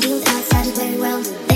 feelings outside is very well.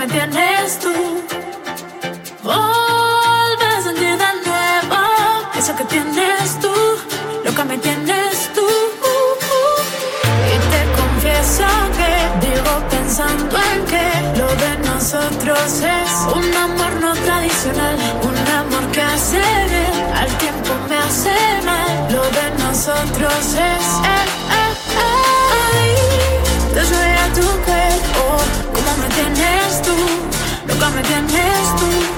Me tienes tú. Vuelve a sentir de nuevo eso que tienes tú, loca me tienes tú. Y te confieso que vivo pensando en que lo de nosotros es un amor no tradicional, un amor que hace bien, al tiempo me hace mal. Lo de nosotros es eh, eh, eh, ay, te a tu loca me tienes tú.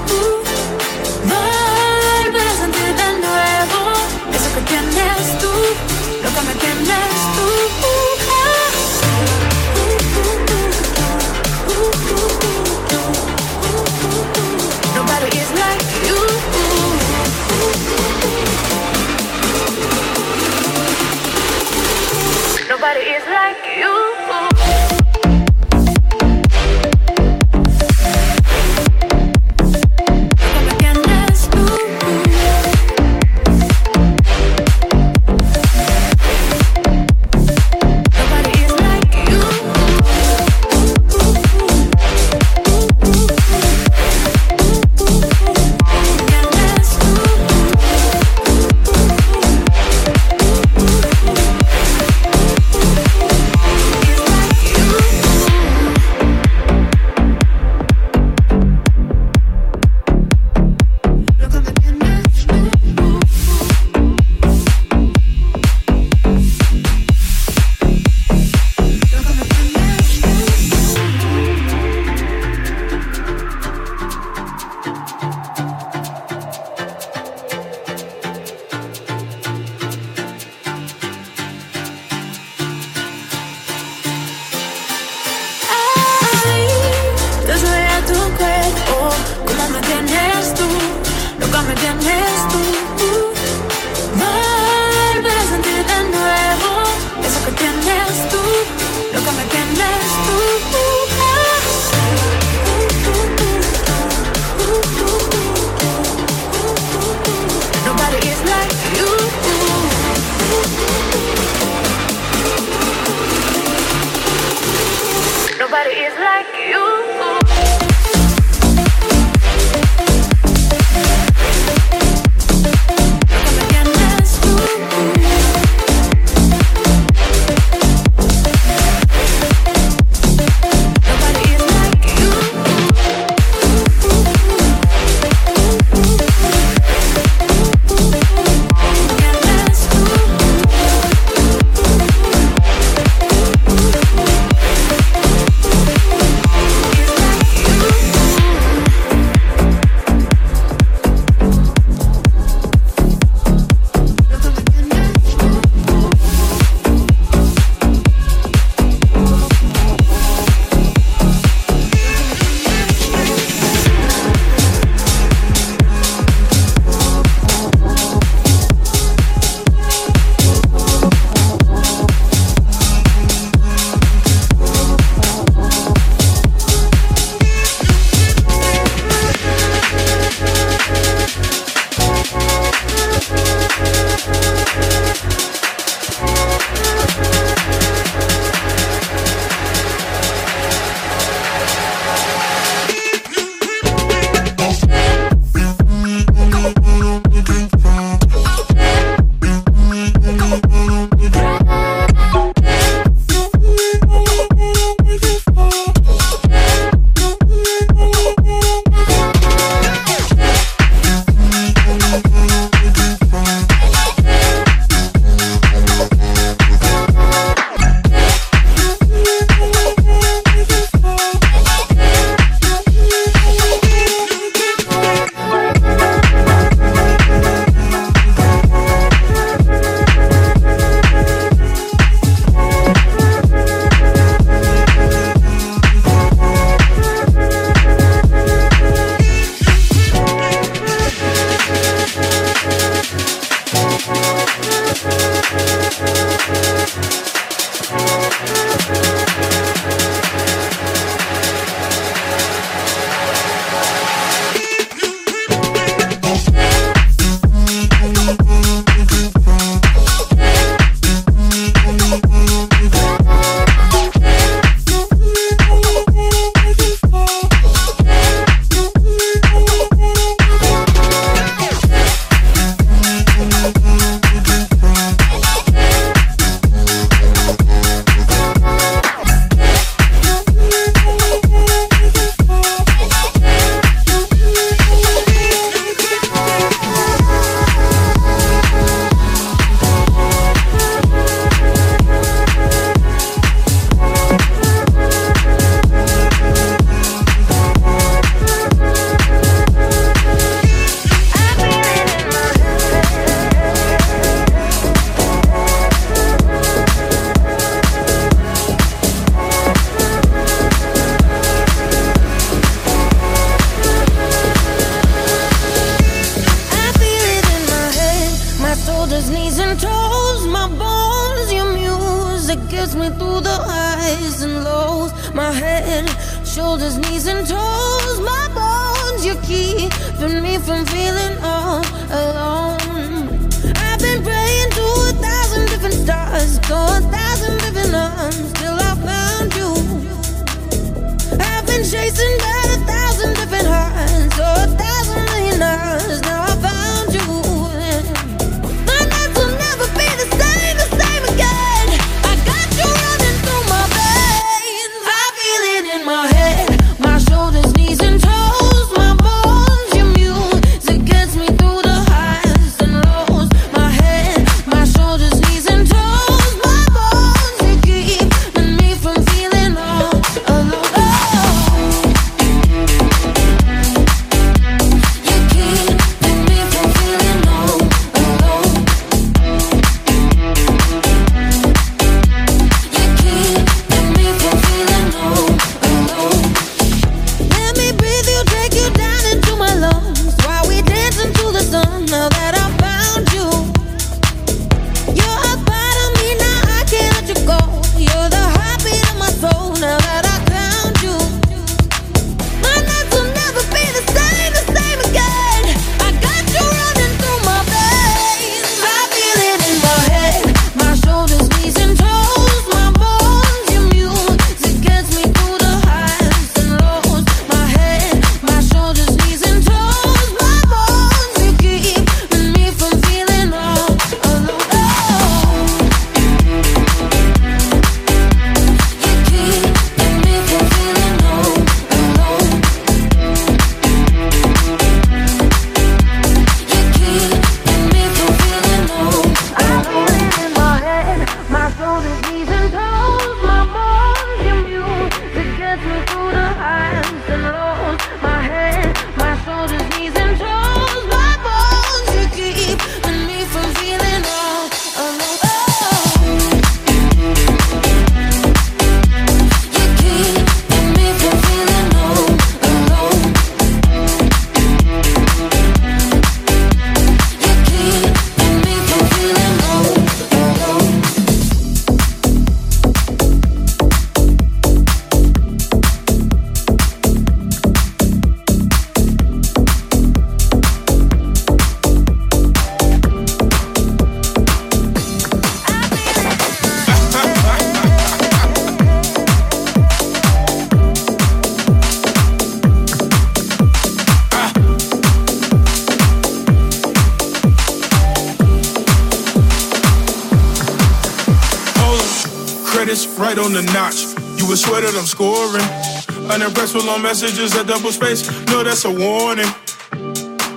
With long messages at double space. No, that's a warning.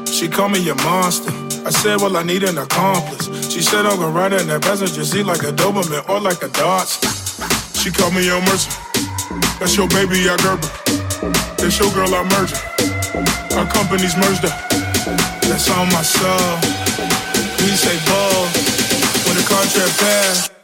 She called me a monster. I said, well, I need an accomplice. She said, I'm gonna ride in that passenger seat like a Doberman or like a Dodge. She called me a mercy. That's your baby, I Gerber. That's your girl, I merger. Our companies merged up. That's on my soul. We say ball when the contract passed.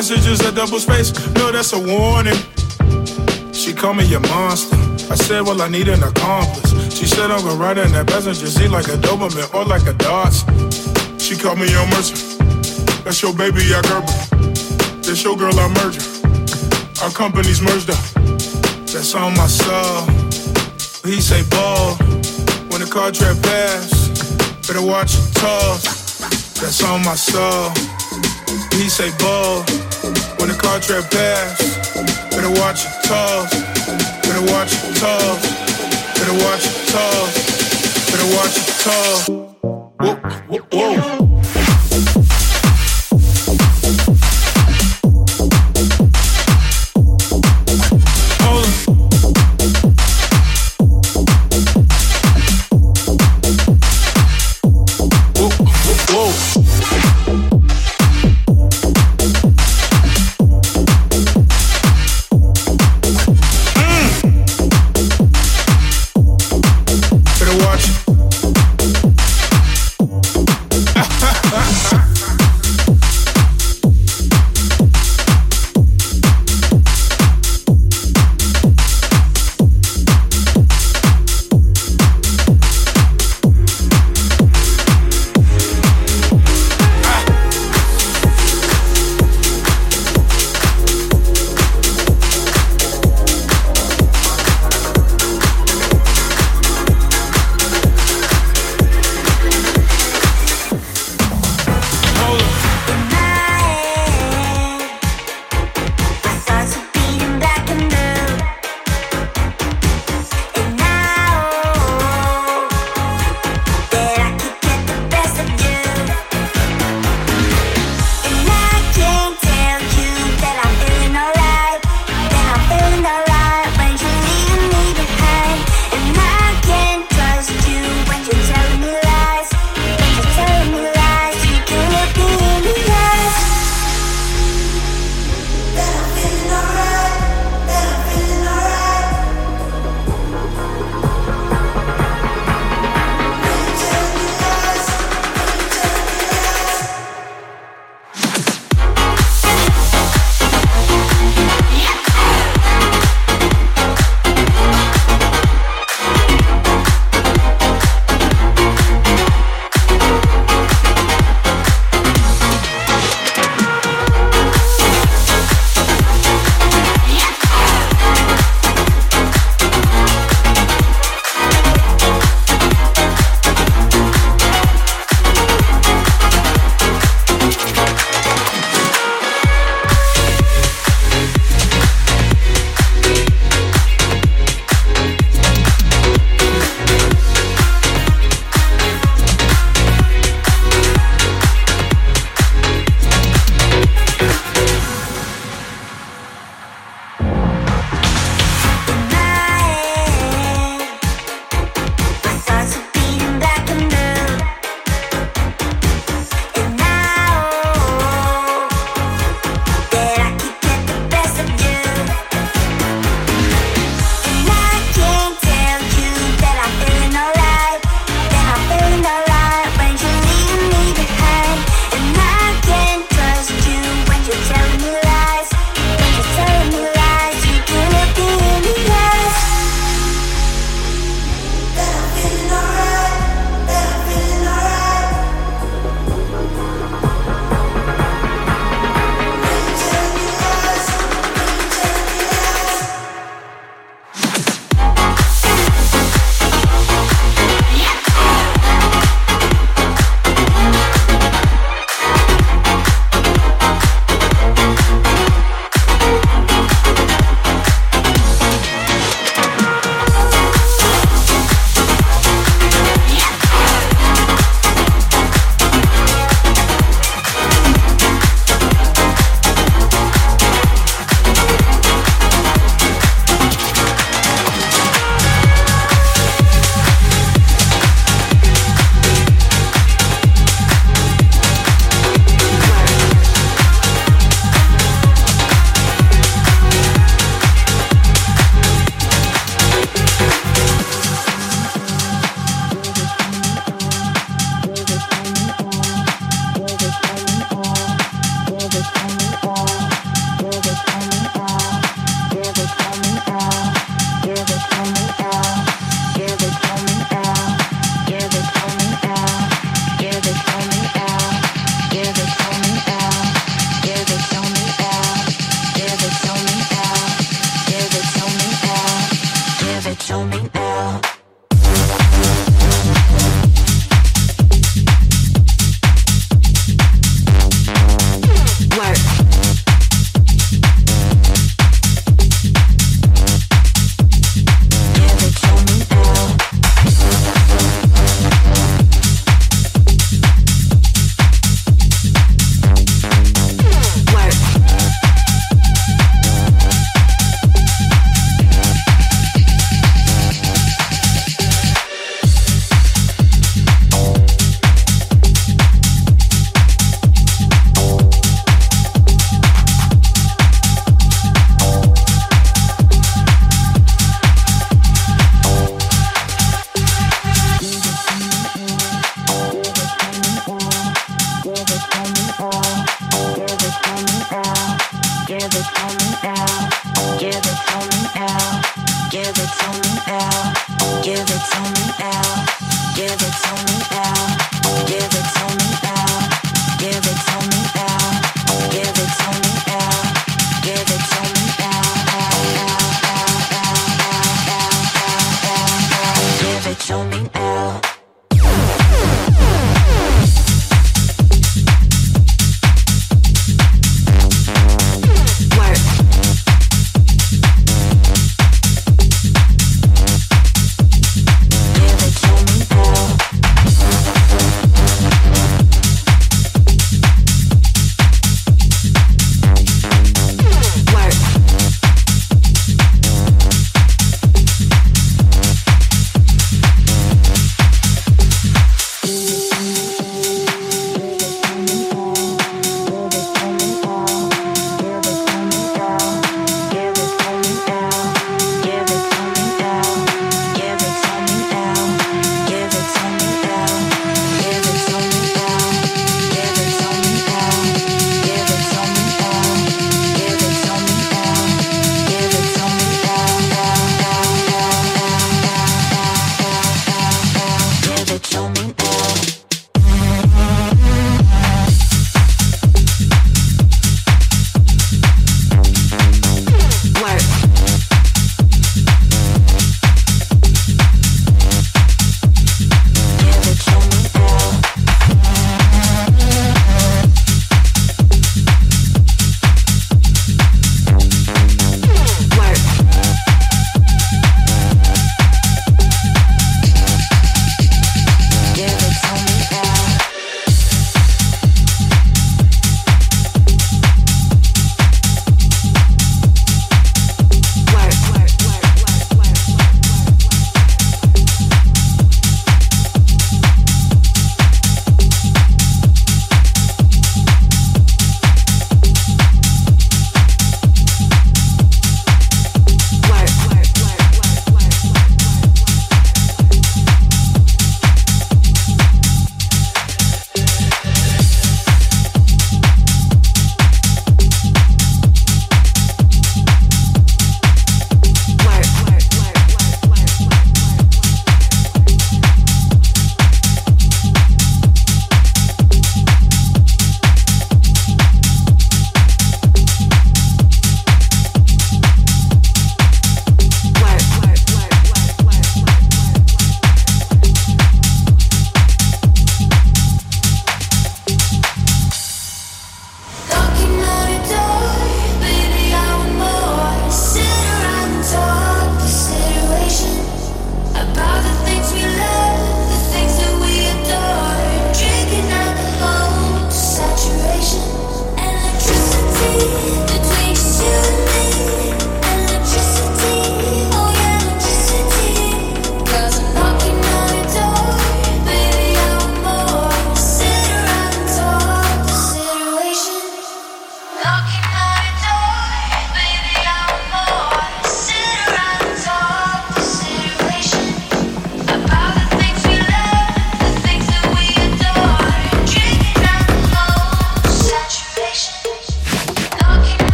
Long messages at double space. No, that's a warning. She called me a monster. I said, well, I need an accomplice. She said, I'm gonna ride in that passenger seat like a Doberman or like a Dodge. She called me your mercy. That's your baby, I Gerber. That's your girl, I merger. Our companies merged up. That's on my soul. He say ball when the contract pass. Better watch your toes. That's on my soul. He say ball when the contract pass. Better watch your toes. Better watch your toes. Better watch your toes. Better watch your toes.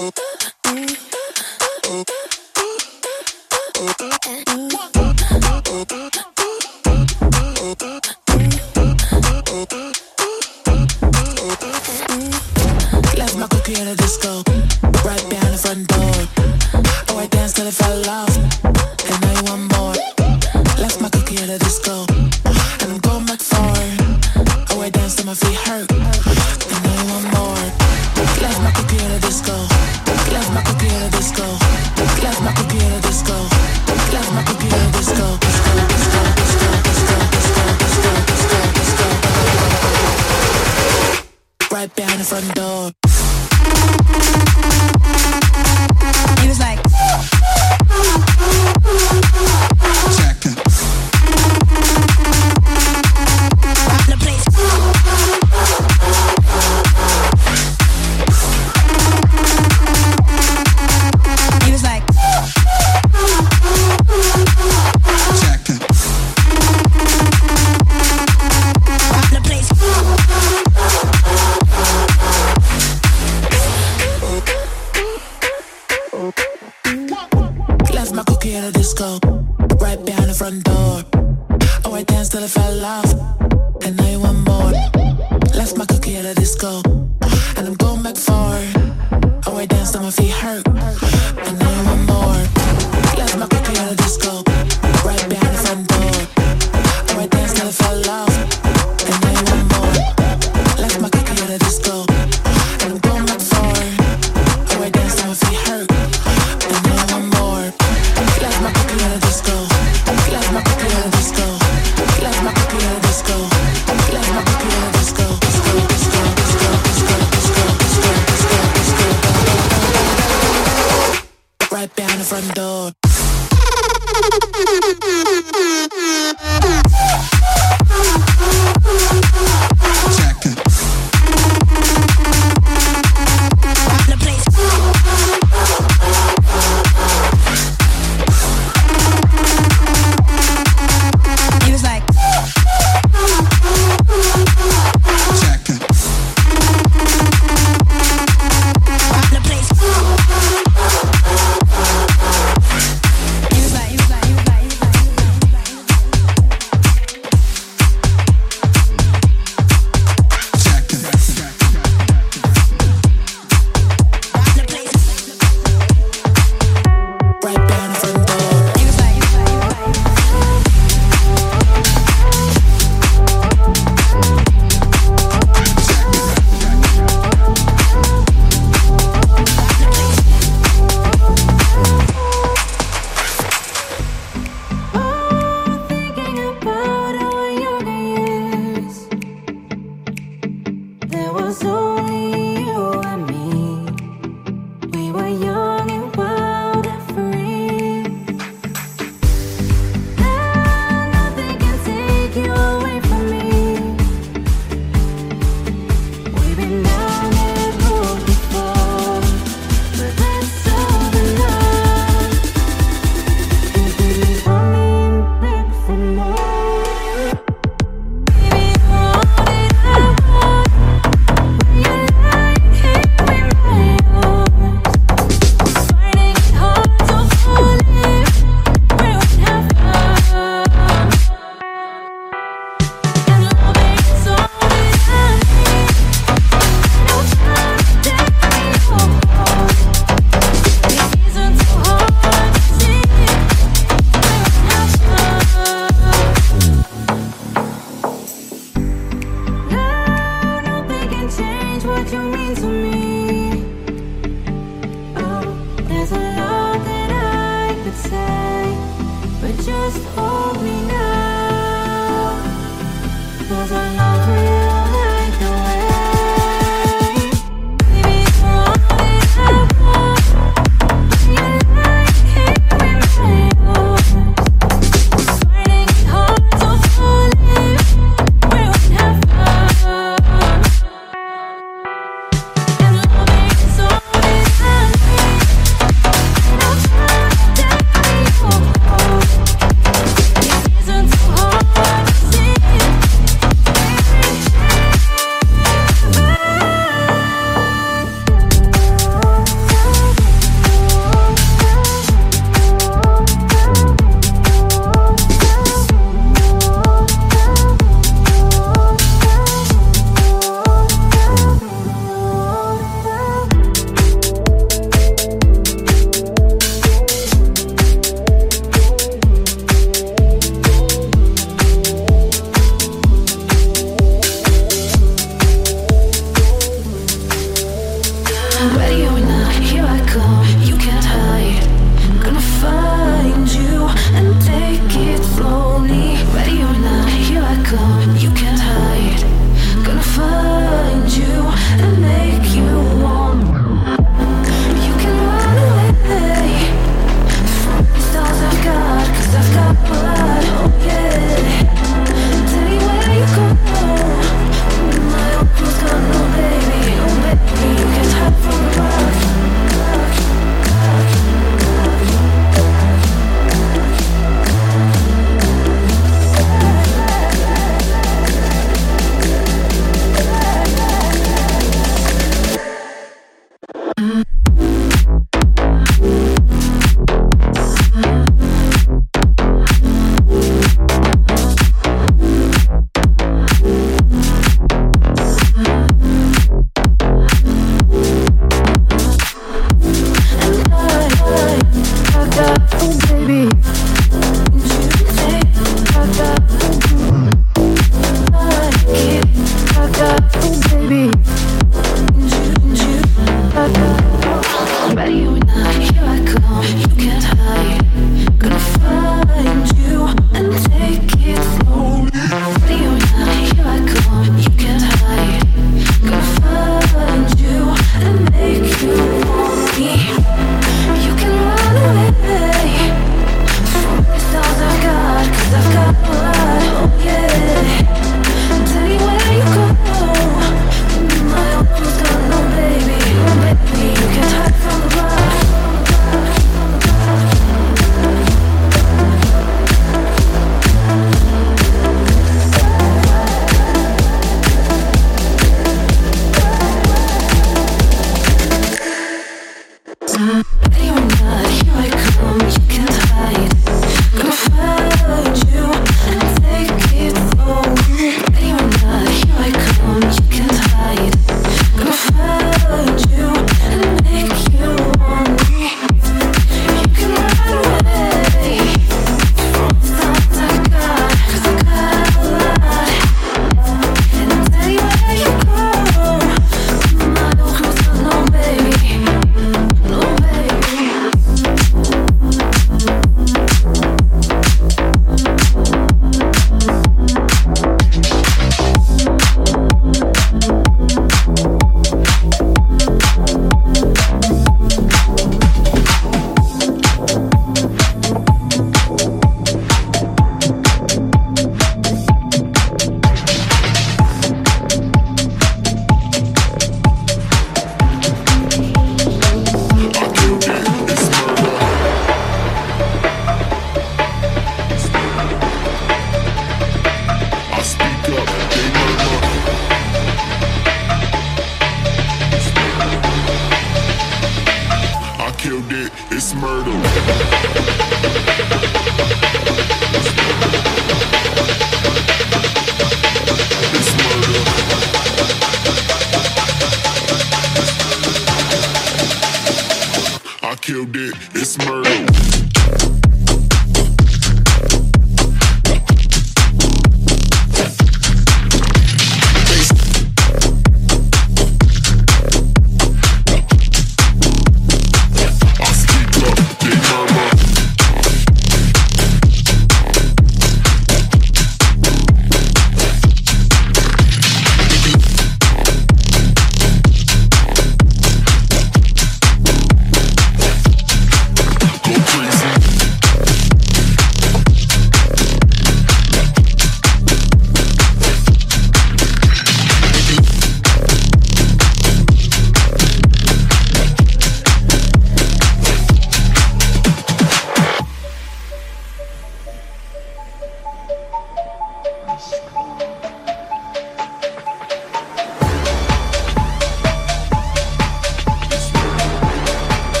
Mm.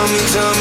Call me, tell me